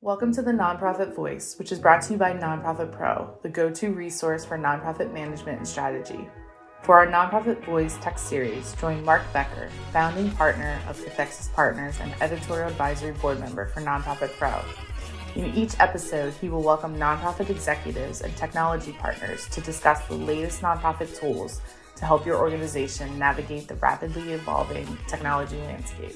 Welcome to the Nonprofit Voice, which is brought to you by Nonprofit Pro, the go to resource for nonprofit management and strategy. For our Nonprofit Voice Tech Series, join Mark Becker, founding partner of Cathexis Partners and editorial advisory board member for Nonprofit Pro. In each episode, he will welcome nonprofit executives and technology partners to discuss the latest nonprofit tools to help your organization navigate the rapidly evolving technology landscape.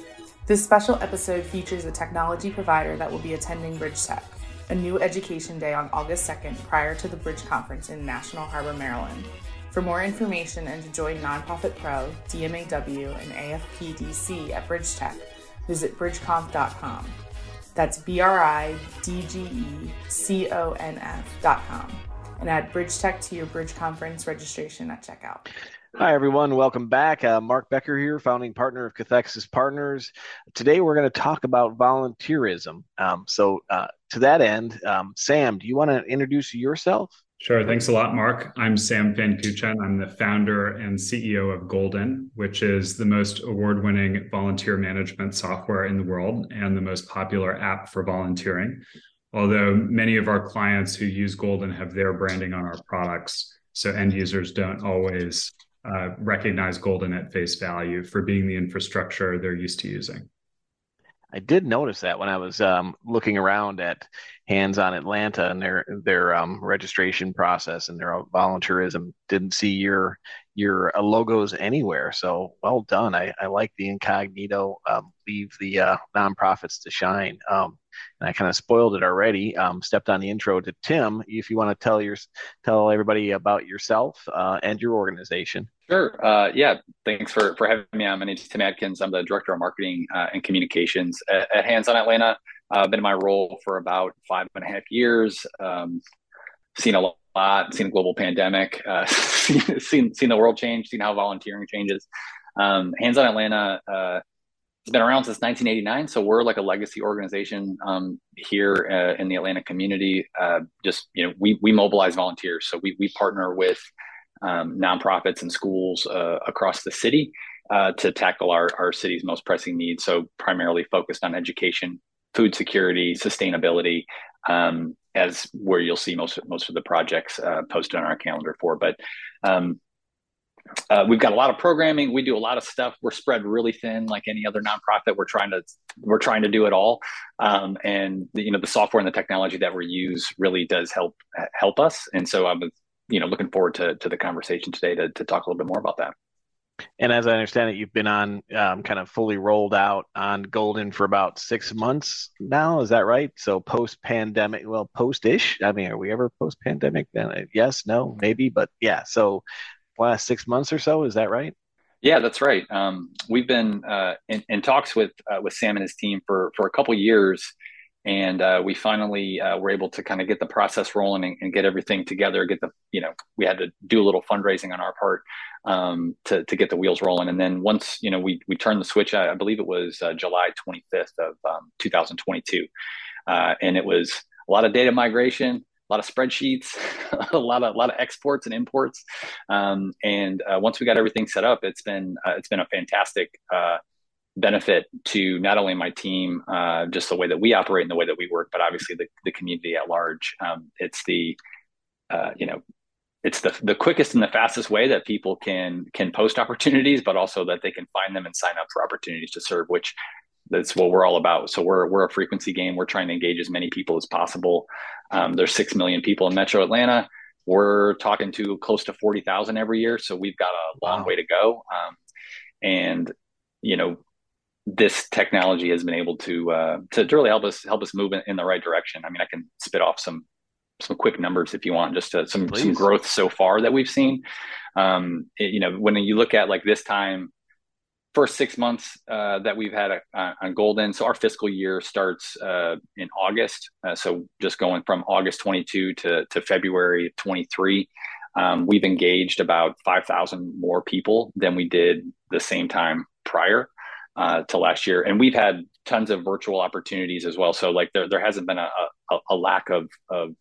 This special episode features a technology provider that will be attending Bridge Tech, a new education day on August 2nd prior to the Bridge Conference in National Harbor, Maryland. For more information and to join Nonprofit Pro, DMAW, and AFPDC at Bridge Tech, visit bridgeconf.com. That's B R I D G E C O N F.com. And add Bridge Tech to your Bridge Conference registration at checkout. Hi, everyone. Welcome back. Uh, Mark Becker here, founding partner of Cathexis Partners. Today, we're going to talk about volunteerism. Um, so, uh, to that end, um, Sam, do you want to introduce yourself? Sure. Thanks a lot, Mark. I'm Sam Fankuchen. I'm the founder and CEO of Golden, which is the most award winning volunteer management software in the world and the most popular app for volunteering. Although many of our clients who use Golden have their branding on our products, so end users don't always uh, recognize Golden at face value for being the infrastructure they're used to using. I did notice that when I was um, looking around at Hands on Atlanta and their their um, registration process and their volunteerism. Didn't see your your uh, logos anywhere. So well done. I, I like the incognito. Um, leave the uh, nonprofits to shine. Um, and I kind of spoiled it already. Um, stepped on the intro to Tim. If you want to tell your tell everybody about yourself uh, and your organization. Sure. Uh, yeah. Thanks for for having me on. My name is Tim Adkins. I'm the director of marketing uh, and communications at, at Hands on Atlanta. I've been in my role for about five and a half years. Um, seen a lot, seen a global pandemic, uh, seen, seen, the world change, seen how volunteering changes. Um, Hands on Atlanta has been around since 1989, so we're like a legacy organization um, here uh, in the Atlanta community. Uh, just you know, we we mobilize volunteers, so we we partner with um, nonprofits and schools uh, across the city. Uh, to tackle our, our city's most pressing needs. So, primarily focused on education, food security, sustainability, um, as where you'll see most most of the projects uh, posted on our calendar for. But um, uh, we've got a lot of programming. We do a lot of stuff. We're spread really thin, like any other nonprofit. We're trying to we're trying to do it all, um, and the, you know the software and the technology that we use really does help help us. And so I'm you know looking forward to to the conversation today to to talk a little bit more about that. And as I understand it, you've been on um, kind of fully rolled out on Golden for about six months now. Is that right? So post pandemic, well, post ish. I mean, are we ever post pandemic? Then yes, no, maybe, but yeah. So last six months or so, is that right? Yeah, that's right. Um, we've been uh, in, in, talks with uh, with Sam and his team for for a couple years, and uh, we finally uh, were able to kind of get the process rolling and, and, get everything together. Get the you know we had to do a little fundraising on our part um, to to get the wheels rolling, and then once you know we we turned the switch, I, I believe it was uh, July 25th of um, 2022, uh, and it was a lot of data migration. A lot of spreadsheets, a lot of a lot of exports and imports, um, and uh, once we got everything set up, it's been uh, it's been a fantastic benefit to not only my team, uh, just the way that we operate and the way that we work, but obviously the, the community at large. Um, it's the, uh, you know, it's the the quickest and the fastest way that people can can post opportunities, but also that they can find them and sign up for opportunities to serve, which that's what we're all about. So we're we're a frequency game. We're trying to engage as many people as possible. Um, there's six million people in Metro Atlanta. We're talking to close to forty thousand every year, so we've got a long wow. way to go. Um, and you know, this technology has been able to, uh, to really help us help us move in, in, the right direction. I mean, I can spit off some some quick numbers if you want, just to, some Please. some growth so far that we've seen. Um, it, you know, when you look at like this time, first six months uh, that we've had a, uh, on Golden, so our fiscal year starts uh, in August. Uh, so just going from August 22 to to February 23. Um, we've engaged about 5,000 more people than we did the same time prior uh, to last year, and we've had tons of virtual opportunities as well. So like there there hasn't been a, a, a lack of of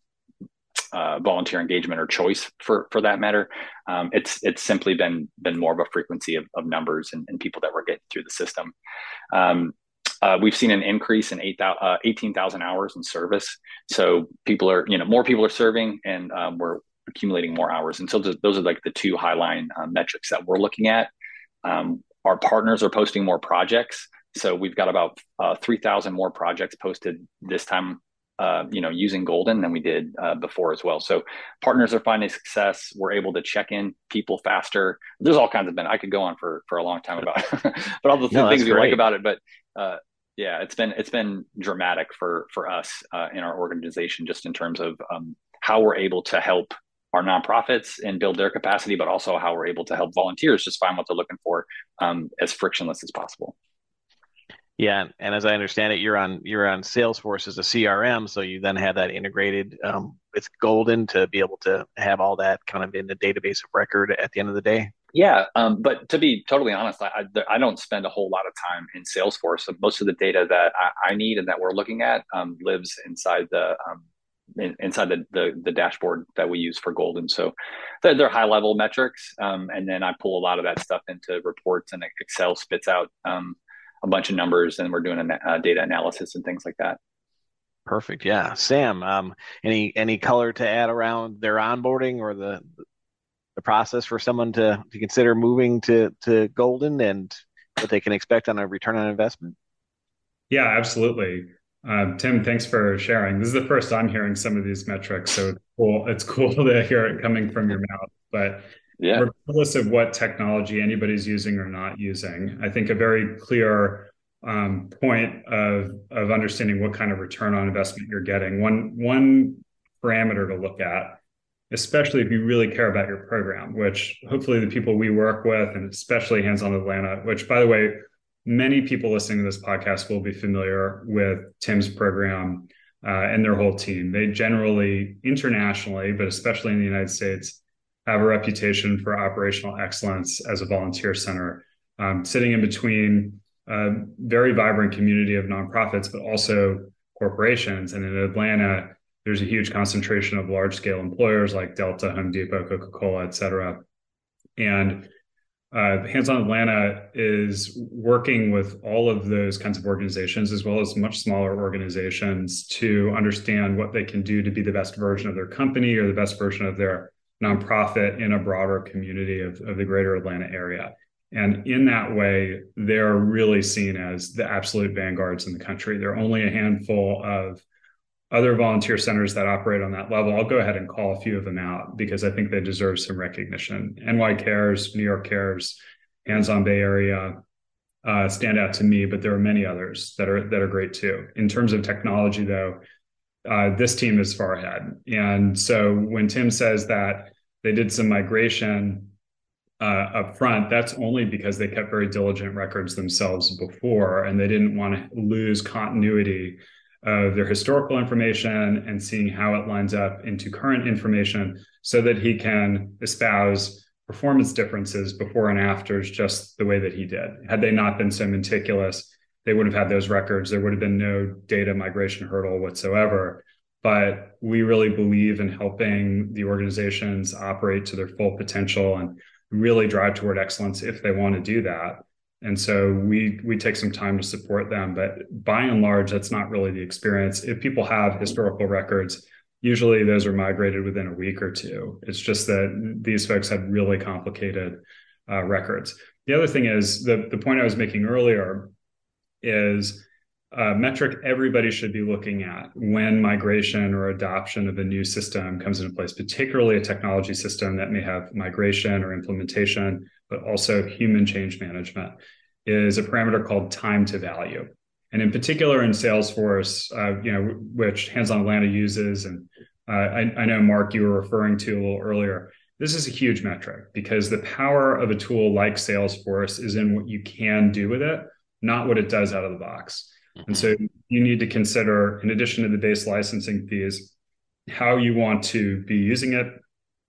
uh, volunteer engagement or choice for for that matter. Um, it's it's simply been been more of a frequency of, of numbers and, and, people that were getting through the system. Um, uh, we've seen an increase in 8, uh, 18,000 hours in service. So people are, you know, more people are serving and um, we're accumulating more hours. And so those are like the two highline uh, metrics that we're looking at. Um, our partners are posting more projects. So we've got about uh, 3,000 more projects posted this time uh, you know, using Golden than we did uh, before as well. So partners are finding success. We're able to check in people faster. There's all kinds of benefits. I could go on for for a long time about, but all the no, things we like about it. But uh, yeah, it's been it's been dramatic for for us uh, in our organization, just in terms of um, how we're able to help our nonprofits and build their capacity, but also how we're able to help volunteers just find what they're looking for um, as frictionless as possible. Yeah, and as I understand it, you're on you're on Salesforce as a CRM, so you then have that integrated um, with Golden to be able to have all that kind of in the database of record at the end of the day. Yeah, um, but to be totally honest, I, I, don't spend a whole lot of time in Salesforce. Most of the data that I, I need and that we're looking at um, lives inside the um, in, inside the, the, the dashboard that we use for Golden. So they're, they're high level metrics, um, and then I pull a lot of that stuff into reports, and Excel spits out um, a bunch of numbers, and we're doing a, a data analysis and things like that. Perfect. Yeah, Sam. Um, any any color to add around their onboarding or the the process for someone to to consider moving to to Golden and what they can expect on a return on investment? Yeah, absolutely. Uh, Tim, thanks for sharing. This is the first I'm hearing some of these metrics, so it's cool. It's cool to hear it coming from your mouth. But yeah. regardless of what technology anybody's using or not using, I think a very clear um, point of of understanding what kind of return on investment you're getting. One one parameter to look at, especially if you really care about your program, which hopefully the people we work with, and especially Hands On Atlanta, which by the way, many people listening to this podcast will be familiar with Tim's program uh, and their whole team. They generally, internationally, but especially in the United States, have a reputation for operational excellence as a volunteer center, um, sitting in between a very vibrant community of nonprofits, but also corporations. And in Atlanta, there's a huge concentration of large scale employers like Delta, Home Depot, Coca Cola, et cetera. And uh, Hands on Atlanta is working with all of those kinds of organizations, as well as much smaller organizations, to understand what they can do to be the best version of their company or the best version of their nonprofit in a broader community of, of the greater Atlanta area. And in that way, they're really seen as the absolute vanguards in the country. There are only a handful of other volunteer centers that operate on that level. I'll go ahead and call a few of them out because I think they deserve some recognition. NY Cares, New York Cares, Hands on Bay Area uh, stand out to me, but there are many others that are that are great too. In terms of technology, though, uh, this team is far ahead. And so when Tim says that they did some migration uh, up front, that's only because they kept very diligent records themselves before, and they didn't want to lose continuity of their historical information and seeing how it lines up into current information so that he can espouse performance differences before and afters just the way that he did. Had they not been so meticulous, they would have had those records. There would have been no data migration hurdle whatsoever. But we really believe in helping the organizations operate to their full potential and really drive toward excellence if they want to do that. And so we we take some time to support them, but by and large, that's not really the experience. If people have historical records, usually those are migrated within a week or two. It's just that these folks had really complicated uh, records. The other thing is the the point I was making earlier is a metric everybody should be looking at when migration or adoption of a new system comes into place, particularly a technology system that may have migration or implementation, but also human change management, is a parameter called time to value. And in particular, in Salesforce, uh, you know, which Hands on Atlanta uses, and uh, I, I know Mark, you were referring to a little earlier. This is a huge metric because the power of a tool like Salesforce is in what you can do with it, not what it does out of the box. Mm-hmm. And so you need to consider, in addition to the base licensing fees, how you want to be using it.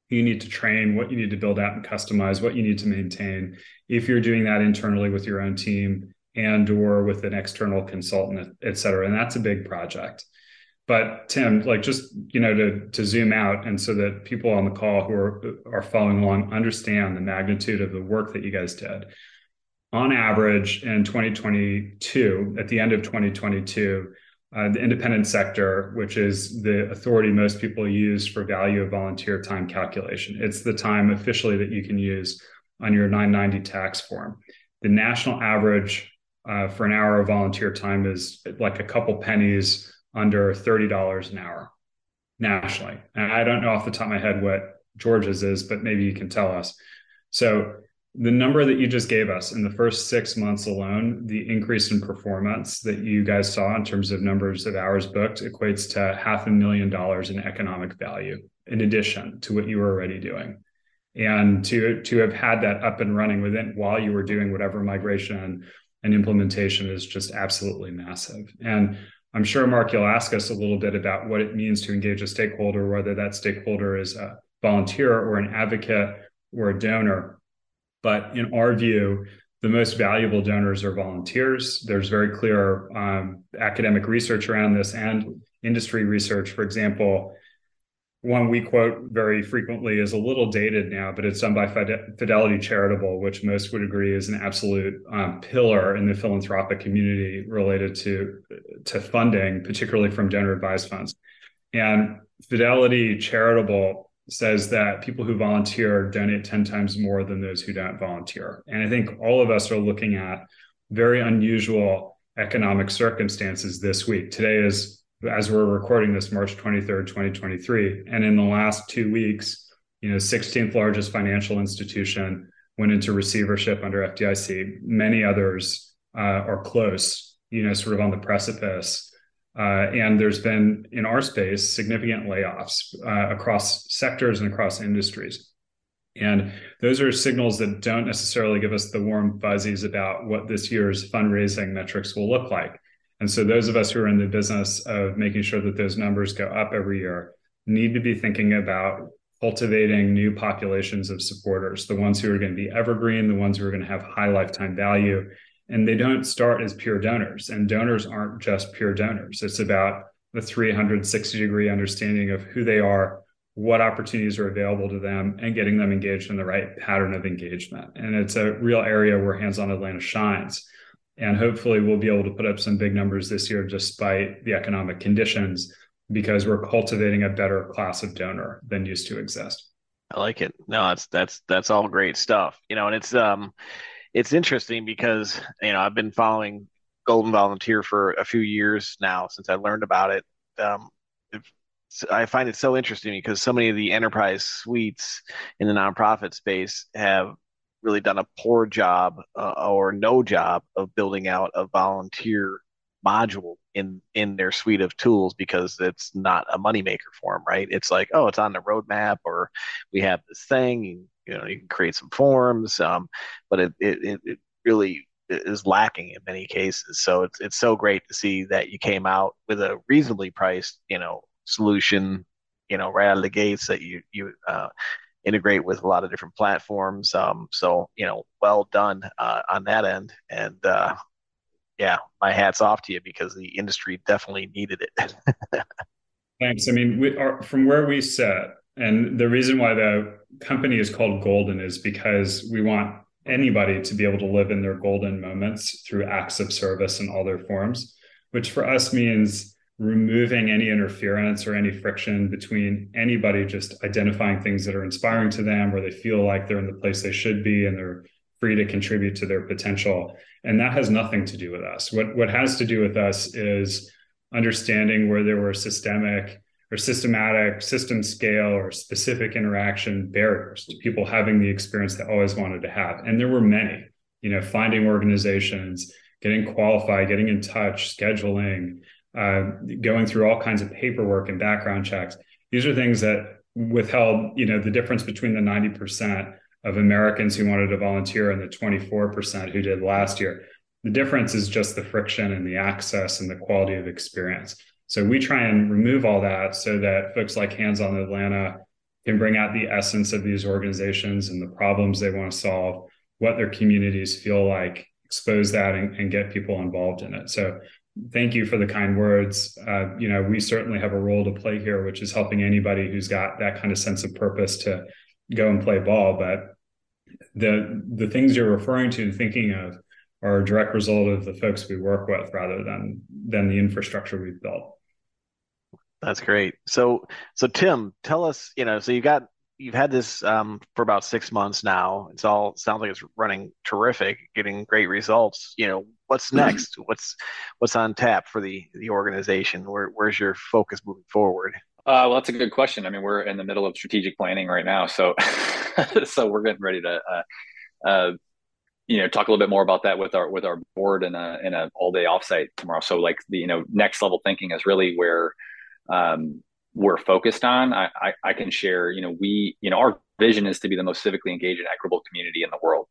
You need to train what you need to build out and customize, what you need to maintain. If you're doing that internally with your own team and or with an external consultant, et cetera. And that's a big project. But Tim, like just you know, to to zoom out and so that people on the call who are are following along understand the magnitude of the work that you guys did on average in 2022, at the end of 2022, uh, the independent sector, which is the authority most people use for value of volunteer time calculation, it's the time officially that you can use on your 990 tax form. The national average uh, for an hour of volunteer time is like a couple pennies under $30 an hour nationally. And I don't know off the top of my head what Georgia's is, but maybe you can tell us. So the number that you just gave us in the first six months alone, the increase in performance that you guys saw in terms of numbers of hours booked equates to half a million dollars in economic value in addition to what you were already doing. And to to have had that up and running within while you were doing whatever migration and implementation is just absolutely massive. And I'm sure Mark, you'll ask us a little bit about what it means to engage a stakeholder, whether that stakeholder is a volunteer or an advocate or a donor. But in our view, the most valuable donors are volunteers. There's very clear um, academic research around this and industry research. For example, one we quote very frequently is a little dated now, but it's done by Fidelity Charitable, which most would agree is an absolute um, pillar in the philanthropic community related to to funding, particularly from donor advised funds. And Fidelity Charitable says that people who volunteer donate 10 times more than those who don't volunteer. And I think all of us are looking at very unusual economic circumstances this week. Today is, as we're recording this, March 23rd, 2023. And in the last two weeks, you know, 16th largest financial institution went into receivership under FDIC. Many others uh, are close, you know, sort of on the precipice uh, and there's been, in our space, significant layoffs uh, across sectors and across industries. And those are signals that don't necessarily give us the warm fuzzies about what this year's fundraising metrics will look like. And so, those of us who are in the business of making sure that those numbers go up every year need to be thinking about cultivating new populations of supporters, the ones who are going to be evergreen, the ones who are going to have high lifetime value, and they don't start as pure donors. And donors aren't just pure donors. It's about the 360 degree understanding of who they are what opportunities are available to them and getting them engaged in the right pattern of engagement. And it's a real area where hands on atlanta shines. And hopefully we'll be able to put up some big numbers this year despite the economic conditions because we're cultivating a better class of donor than used to exist. I like it. No that's that's that's all great stuff. You know and it's um it's interesting because you know I've been following Golden Volunteer for a few years now since I learned about it. Um, I find it so interesting because so many of the enterprise suites in the nonprofit space have really done a poor job uh, or no job of building out a volunteer module in in their suite of tools because it's not a moneymaker for them, right? It's like, oh, it's on the roadmap, or we have this thing, you know you can create some forms um, but it, it, it really is lacking in many cases. So it's, it's so great to see that you came out with a reasonably priced you know solution you know right out of the gates that you you uh, integrate with a lot of different platforms. Um, so you know well done uh, on that end. And uh, yeah my hats off to you because the industry definitely needed it. Thanks. I mean we are from where we sit and the reason why the company is called Golden is because we want anybody to be able to live in their golden moments through acts of service in all their forms, which for us means removing any interference or any friction between anybody just identifying things that are inspiring to them where they feel like they're in the place they should be and they're free to contribute to their potential. And that has nothing to do with us. What what has to do with us is understanding where there were systemic or systematic system scale or specific interaction barriers to people having the experience they always wanted to have. And there were many you know finding organizations getting qualified getting in touch scheduling uh, going through all kinds of paperwork and background checks. These are things that withheld you know the difference between the 90% of americans who wanted to volunteer and the 24% who did last year. The difference is just the friction and the access and the quality of experience so we try and remove all that so that folks like Hands on Atlanta can bring out the essence of these organizations and the problems they want to solve, what their communities feel like, expose that and, and get people involved in it. So thank you for the kind words. Uh, you know, we certainly have a role to play here, which is helping anybody who's got that kind of sense of purpose to go and play ball. But the the things you're referring to and thinking of are a direct result of the folks we work with rather than than the infrastructure we've built. That's great. So so Tim, tell us, you know, so you got you've had this um, for about six months now. It's all sounds like it's running terrific, getting great results. You know, what's mm-hmm. next? What's what's on tap for the the organization? Where where's your focus moving forward? Uh, well, that's a good question. I mean, we're in the middle of strategic planning right now, so so we're getting ready to, uh, uh, you know, talk a little bit more about that with our with our board in a in a all day offsite tomorrow. So, like the you know, next level thinking is really where um, we're focused on. I, I, I can share. You know, we you know our vision is to be the most civically engaged and equitable community in the world.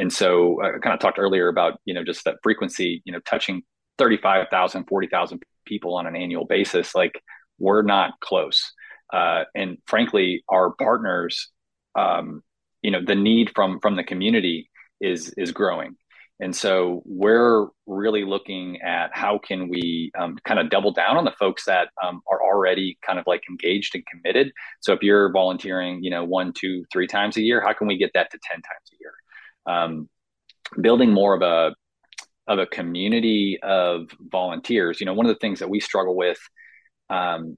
And so, I kind of talked earlier about you know just that frequency. You know, touching 35,000, 40,000 people on an annual basis, like we're not close. Uh, and frankly, our partners, um, you know, the need from from the community is is growing. And so we're really looking at how can we um, kind of double down on the folks that um, are already kind of like engaged and committed. So if you're volunteering, you know, one, two, three times a year, how can we get that to ten times a year? Um, building more of a of a community of volunteers. You know, one of the things that we struggle with um,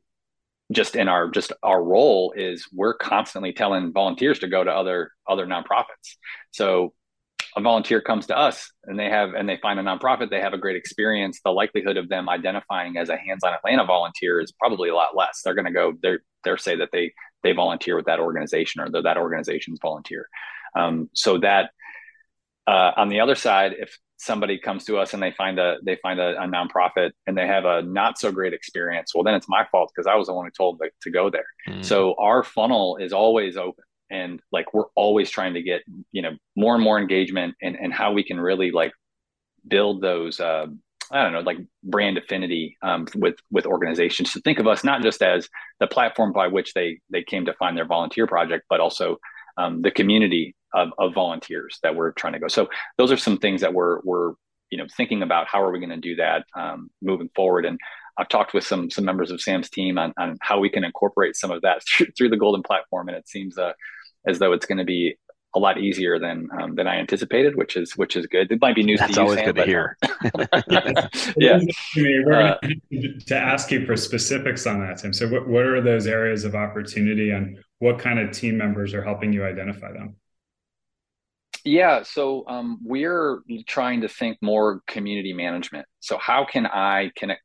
just in our just our role is we're constantly telling volunteers to go to other other nonprofits so a volunteer comes to us and they have and they find a nonprofit they have a great experience the likelihood of them identifying as a hands-on atlanta volunteer is probably a lot less. They're going to go they're they're say that they they volunteer with that organization or they're that organization's volunteer. Um, so that uh, on the other side if somebody comes to us and they find a they find a, a nonprofit and they have a not so great experience well then it's my fault because i was the one who told them to, to go there. Mm. so our funnel is always open and like we're always trying to get you know more and more engagement and and how we can really like build those uh, I don't know, like brand affinity um, with with organizations. To think of us not just as the platform by which they they came to find their volunteer project, but also um, the community of, of volunteers that we're trying to go. So those are some things that we're we're you know thinking about how are we going to do that um, moving forward. And I've talked with some some members of Sam's team on, on how we can incorporate some of that through, through the Golden platform. And it seems uh, as though it's going to be a lot easier than um, than I anticipated, which is which is good. It might be news That's to you, always Sam, good to hear. yeah, yeah. Uh, to ask you for specifics on that, Tim. So, what, what are those areas of opportunity, and what kind of team members are helping you identify them? Yeah, so um, we're trying to think more community management. So how can I connect?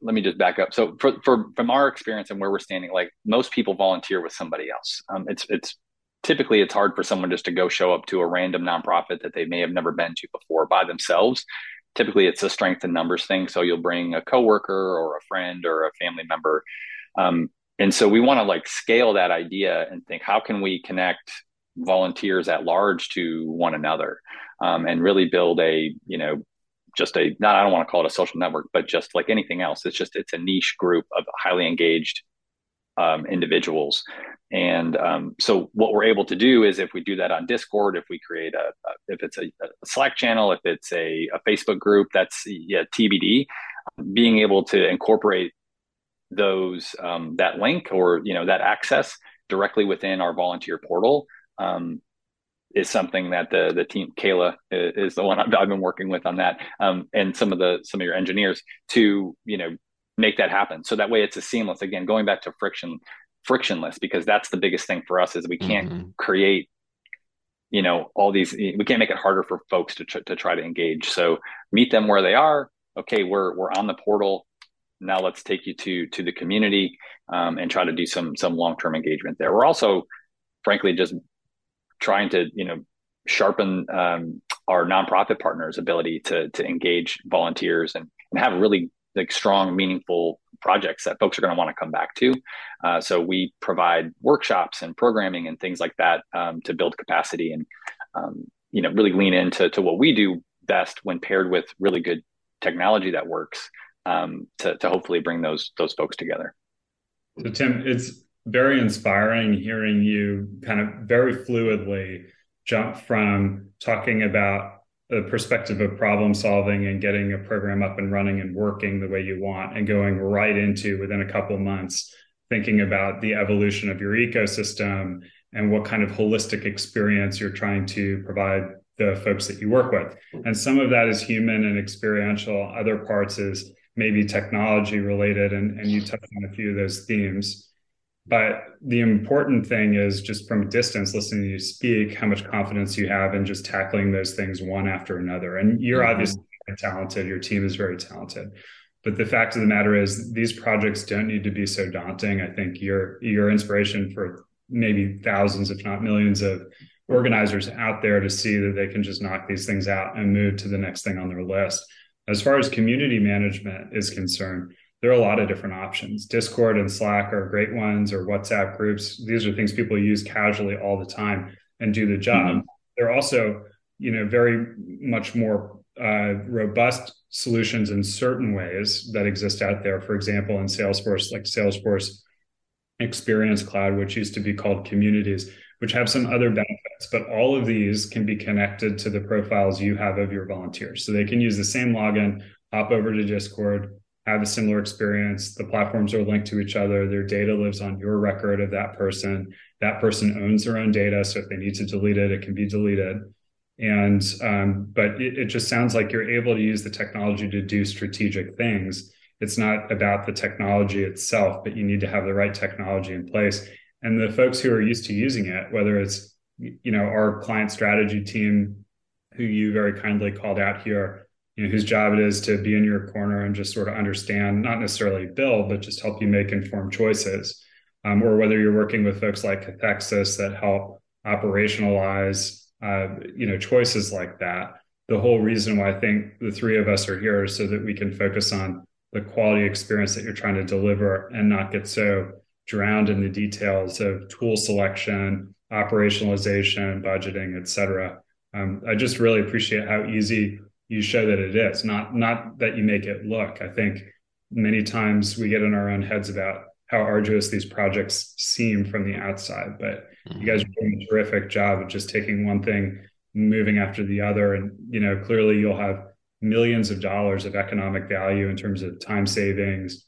Let me just back up. So for, for from our experience and where we're standing, like most people volunteer with somebody else. Um, it's it's typically it's hard for someone just to go show up to a random nonprofit that they may have never been to before by themselves. Typically, it's a strength in numbers thing. So you'll bring a coworker or a friend or a family member. Um, and so we want to like scale that idea and think how can we connect volunteers at large to one another um, and really build a you know just a not i don't want to call it a social network but just like anything else it's just it's a niche group of highly engaged um, individuals. And um, so what we're able to do is if we do that on discord if we create a, a if it's a, a, slack channel if it's a, a facebook group that's yeah tbd being able to incorporate those um, that link or you know that access directly within our volunteer portal um, is something that the the team Kayla is the one I've, I've been working with on that, um, and some of the some of your engineers to you know make that happen. So that way it's a seamless. Again, going back to friction frictionless because that's the biggest thing for us is we can't mm-hmm. create you know all these we can't make it harder for folks to tr- to try to engage so meet them where they are okay we're we're on the portal now let's take you to to the community um, and try to do some some long-term engagement there we're also frankly just trying to you know sharpen um, our nonprofit partners' ability to to engage volunteers and and have really like strong, meaningful projects that folks are going to want to come back to. Uh, so we provide workshops and programming and things like that um, to build capacity and um, you know really lean into to what we do best when paired with really good technology that works um, to to hopefully bring those those folks together. So Tim, it's very inspiring hearing you kind of very fluidly jump from talking about the perspective of problem solving and getting a program up and running and working the way you want and going right into within a couple months thinking about the evolution of your ecosystem and what kind of holistic experience you're trying to provide the folks that you work with. And some of that is human and experiential, other parts is maybe technology related, and, and you touched on a few of those themes. But the important thing is just from a distance, listening to you speak, how much confidence you have in just tackling those things one after another. And you're mm-hmm. obviously talented, your team is very talented. But the fact of the matter is, these projects don't need to be so daunting. I think your your inspiration for maybe thousands, if not millions, of organizers out there to see that they can just knock these things out and move to the next thing on their list. As far as community management is concerned, there are a lot of different options. Discord and Slack are great ones, or WhatsApp groups. These are things people use casually all the time and do the job. Mm-hmm. They're also, you know, very much more uh, robust solutions in certain ways that exist out there. For example, in Salesforce, like Salesforce Experience Cloud, which used to be called Communities, which have some other benefits. But all of these can be connected to the profiles you have of your volunteers. So they can use the same login, hop over to Discord, have a similar experience. The platforms are linked to each other. Their data lives on your record of that person. That person owns their own data. So if they need to delete it, it can be deleted. And, um, but it, it just sounds like you're able to use the technology to do strategic things. It's not about the technology itself, but you need to have the right technology in place. And the folks who are used to using it, whether it's, you know, our client strategy team, who you very kindly called out here, you know, whose job it is to be in your corner and just sort of understand, not necessarily build, but just help you make informed choices. Um, or whether you're working with folks like Cathexis that help operationalize, uh, you know, choices like that. The whole reason why I think the three of us are here is so that we can focus on the quality experience that you're trying to deliver and not get so drowned in the details of tool selection, operationalization, budgeting, et cetera. Um, I just really appreciate how easy you show that it is not not that you make it look i think many times we get in our own heads about how arduous these projects seem from the outside but mm-hmm. you guys are doing a terrific job of just taking one thing moving after the other and you know clearly you'll have millions of dollars of economic value in terms of time savings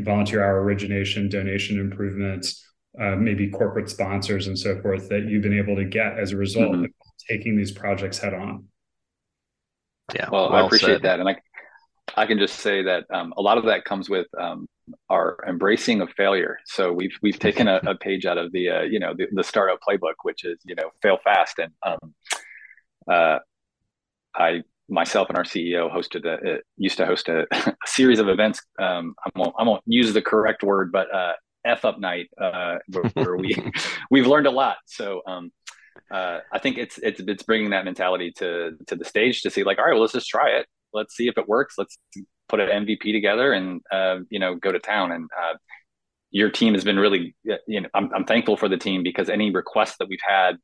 volunteer hour origination donation improvements uh, maybe corporate sponsors and so forth that you've been able to get as a result mm-hmm. of taking these projects head on yeah. Well, well I appreciate said. that. And I, I can just say that um, a lot of that comes with um, our embracing of failure. So we've we've taken a, a page out of the uh, you know the, the, startup playbook, which is you know fail fast. And um, uh, I myself and our CEO hosted a, uh, used to host a, a series of events. Um, I won't I won't use the correct word, but uh, f up night uh, where, where we we've learned a lot. So um, uh, I think it's it's it's bringing that mentality to to the stage to see like, all right, well, let's just try it. Let's see if it works. Let's put an MVP together and uh, you know go to town. And uh, your team has been really, you know, I'm I'm thankful for the team because any request that we've had,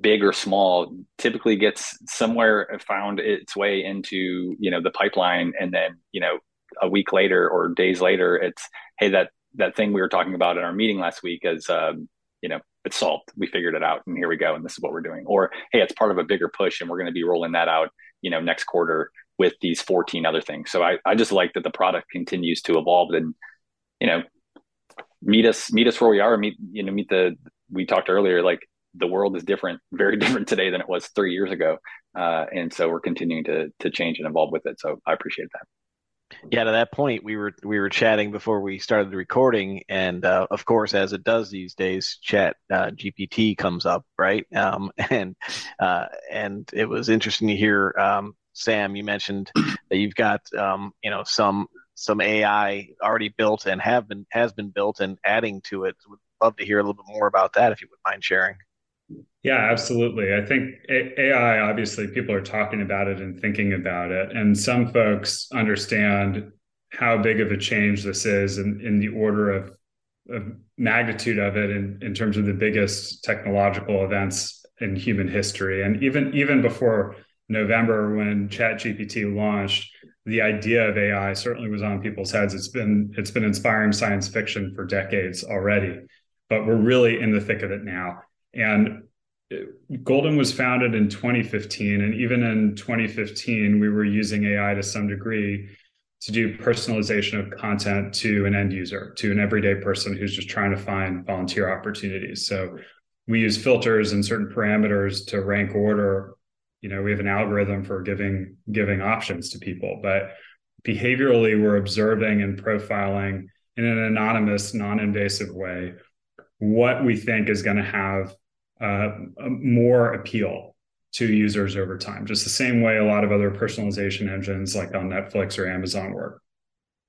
big or small, typically gets somewhere found its way into you know the pipeline, and then you know a week later or days later, it's hey that that thing we were talking about in our meeting last week is um, you know it's solved. We figured it out, and here we go, and this is what we're doing. Or hey, it's part of a bigger push, and we're going to be rolling that out, you know, next quarter with these 14 other things. So I, I just like that the product continues to evolve and, you know, meet us meet us where we are. Meet you know meet the we talked earlier like the world is different, very different today than it was three years ago, uh, and so we're continuing to to change and evolve with it. So I appreciate that. Yeah, to that point, we were we were chatting before we started the recording, and uh, of course, as it does these days, Chat uh, GPT comes up, right? Um, and uh, and it was interesting to hear um, Sam. You mentioned that you've got um, you know some some AI already built and have been has been built and adding to it. Would love to hear a little bit more about that if you would mind sharing. Yeah, absolutely. I think AI, obviously, people are talking about it and thinking about it. And some folks understand how big of a change this is in, in the order of, of magnitude of it in, in terms of the biggest technological events in human history. And even, even before November, when ChatGPT launched, the idea of AI certainly was on people's heads. It's been it's been inspiring science fiction for decades already, but we're really in the thick of it now. And Golden was founded in 2015, and even in 2015, we were using AI to some degree. to do personalization of content to an end user, to an everyday person who's just trying to find volunteer opportunities. So we use filters and certain parameters to rank order. You know, we have an algorithm for giving giving options to people, but behaviorally we're observing and profiling in an anonymous, non-invasive way what we think is going to have uh, more appeal to users over time, just the same way a lot of other personalization engines like on Netflix or Amazon work.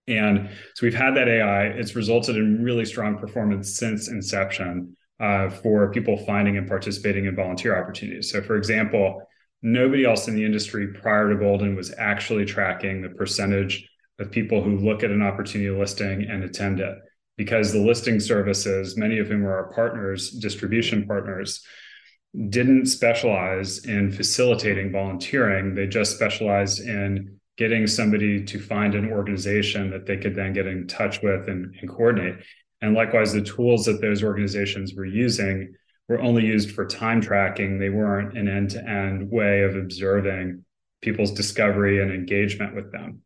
And so we've had that AI. It's resulted in really strong performance since inception uh, for people finding and participating in volunteer opportunities. So, for example, nobody else in the industry prior to Golden was actually tracking the percentage of people who look at an opportunity listing and attend it because the listing services, many of whom are our partners, distribution partners, didn't specialize in facilitating volunteering. They just specialized in getting somebody to find an organization that they could then get in touch with and, and coordinate. And likewise, the tools that those organizations were using were only used for time tracking. They weren't an end to end way of observing people's discovery and engagement with them.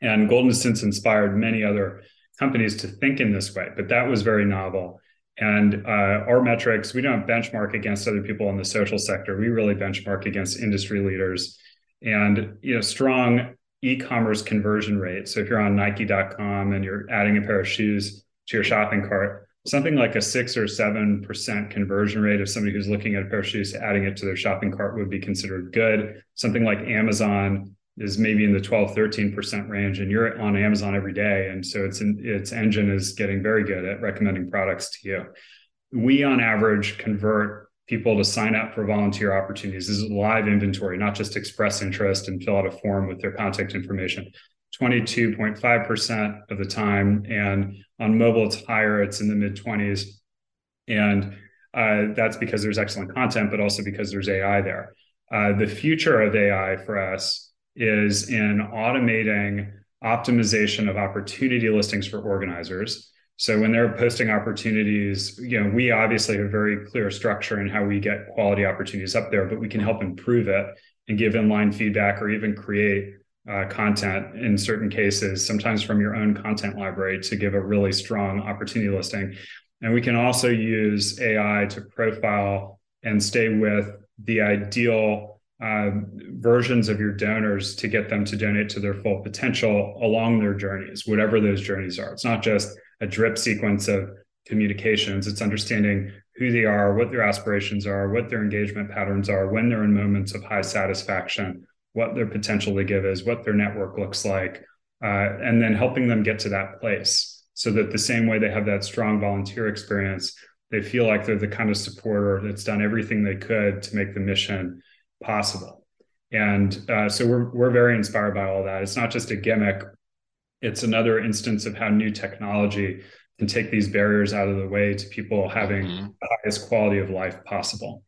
And Golden since inspired many other companies to think in this way, but that was very novel. And uh, our metrics, we don't benchmark against other people in the social sector. We really benchmark against industry leaders and you know strong e-commerce conversion rate. So if you're on Nike.com and you're adding a pair of shoes to your shopping cart, something like a six or seven percent conversion rate of somebody who's looking at a pair of shoes, adding it to their shopping cart would be considered good. Something like Amazon is maybe in the 12 13% range and you're on amazon every day and so its its engine is getting very good at recommending products to you. We on average convert people to sign up for volunteer opportunities. This is live inventory not just express interest and fill out a form with their contact information. 22.5% of the time and on mobile it's higher. It's in the mid 20s and uh, that's because there's excellent content but also because there's ai there. Uh, the future of ai for us is in automating optimization of opportunity listings for organizers. So when they're posting opportunities, you know, we obviously have very clear structure in how we get quality opportunities up there, but we can help improve it and give inline feedback or even create uh, content in certain cases, sometimes from your own content library to give a really strong opportunity listing. And we can also use AI to profile and stay with the ideal uh, versions of your donors to get them to donate to their full potential along their journeys, whatever those journeys are. It's not just a drip sequence of communications, it's understanding who they are, what their aspirations are, what their engagement patterns are, when they're in moments of high satisfaction, what their potential to give is, what their network looks like, uh, and then helping them get to that place so that the same way they have that strong volunteer experience, they feel like they're the kind of supporter that's done everything they could to make the mission possible. And uh, so we're we're very inspired by all that. It's not just a gimmick; it's another instance of how new technology can take these barriers out of the way to people having mm-hmm. the highest quality of life possible.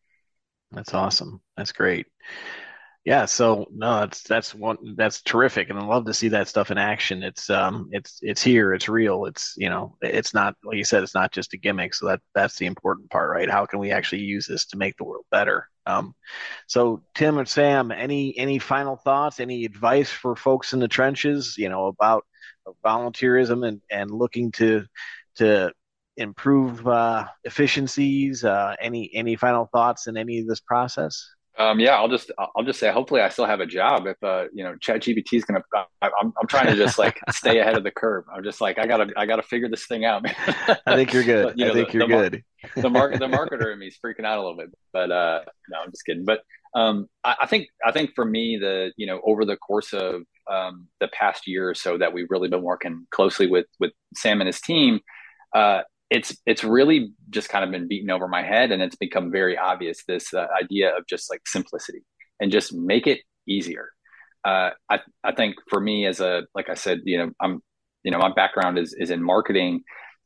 That's awesome. That's great yeah so no that's that's one that's terrific and i love to see that stuff in action it's um it's it's here it's real it's you know it's not like you said it's not just a gimmick so that that's the important part right how can we actually use this to make the world better um so tim and sam any any final thoughts any advice for folks in the trenches you know about volunteerism and and looking to to improve uh, efficiencies uh, any any final thoughts in any of this process um, yeah, I'll just I'll just say hopefully I still have a job if uh you know ChatGPT is gonna I, I'm I'm trying to just like stay ahead of the curve. I'm just like I gotta I gotta figure this thing out. I think you're good. But, you know, I think the, you're the, good. the market the marketer in me is freaking out a little bit, but uh no, I'm just kidding. But um I, I think I think for me the you know over the course of um the past year or so that we've really been working closely with with Sam and his team, uh it's it's really just kind of been beaten over my head and it's become very obvious this uh, idea of just like simplicity and just make it easier. Uh, I, I think for me as a like i said you know i'm you know my background is is in marketing.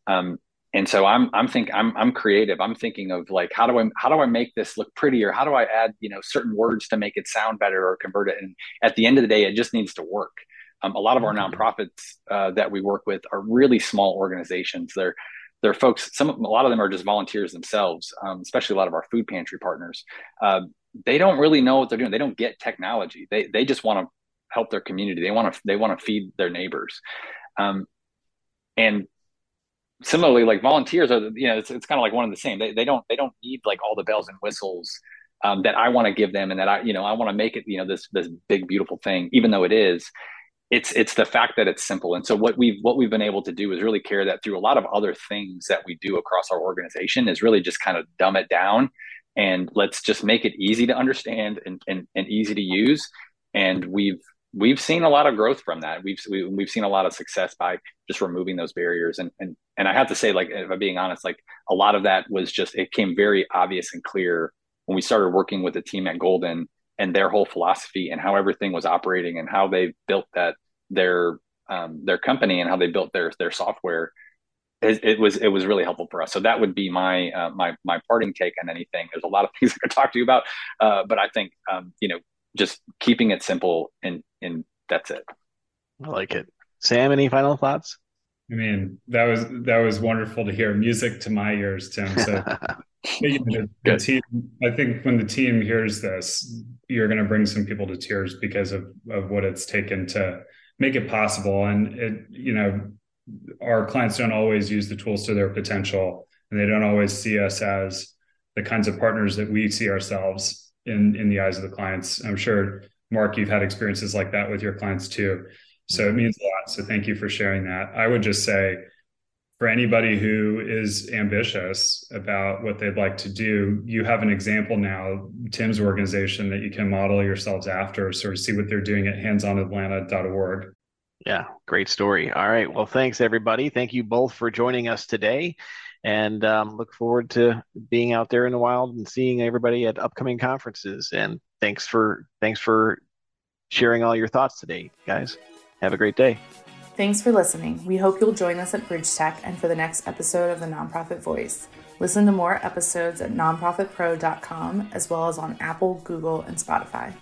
Um, and so i'm i'm think i'm i'm creative. I'm thinking of like how do i how do i make this look prettier? How do i add you know certain words to make it sound better or convert it? And at the end of the day it just needs to work. Um, a lot of our mm-hmm. nonprofits uh, that we work with are really small organizations. They're there are folks some a lot of them are just volunteers themselves um, especially a lot of our food pantry partners uh, they don't really know what they're doing they don't get technology they, they just want to help their community. They want to they want to feed their neighbors. Um, and similarly, like volunteers are you know it's, it's kind of like one of the same. They they don't they don't need like all the bells and whistles um, that I want to give them and that I you know I want to make it you know this this big beautiful thing, even though it is it's it's the fact that it's simple. And so what we've what we've been able to do is really carry that through a lot of other things that we do across our organization is really just kind of dumb it down and let's just make it easy to understand and, and, and easy to use. And we've we've seen a lot of growth from that. We've we, have we have seen a lot of success by just removing those barriers. And and and i have to say like if i'm being honest like a lot of that was just it came very obvious and clear when we started working with the team at golden and their whole philosophy and how everything was operating and how they built that their um, their company and how they built their their software it, it, was it was really helpful for us. So that would be my uh, my my parting take on anything. There's a lot of things i could talk to you about uh, but i think um, you know just keeping it simple and and that's it. I like it. Sam any final thoughts i mean that was that was wonderful to hear music to my ears tim so the, the team, I think when the team hears this, you're going to bring some people to tears because of of what it's taken to make it possible. And it, you know, our clients don't always use the tools to their potential, and they don't always see us as the kinds of partners that we see ourselves in in the eyes of the clients. I'm sure, Mark, you've had experiences like that with your clients too. So it means a lot. So thank you for sharing that. I would just say for anybody who is ambitious about what they'd like to do, you have an example now, Tim's organization that you can model yourselves after, sort of see what they're doing at handsonatlanta.org. Yeah, great story. All right. Well, thanks everybody. Thank you both for joining us today and um, look forward to being out there in the wild and seeing everybody at upcoming conferences. And thanks for, thanks for sharing all your thoughts today, guys. Have a great day. Thanks for listening. We hope you'll join us at Bridge Tech and for the next episode of the Nonprofit Voice. Listen to more episodes at nonprofitpro.com as well as on Apple, Google, and Spotify.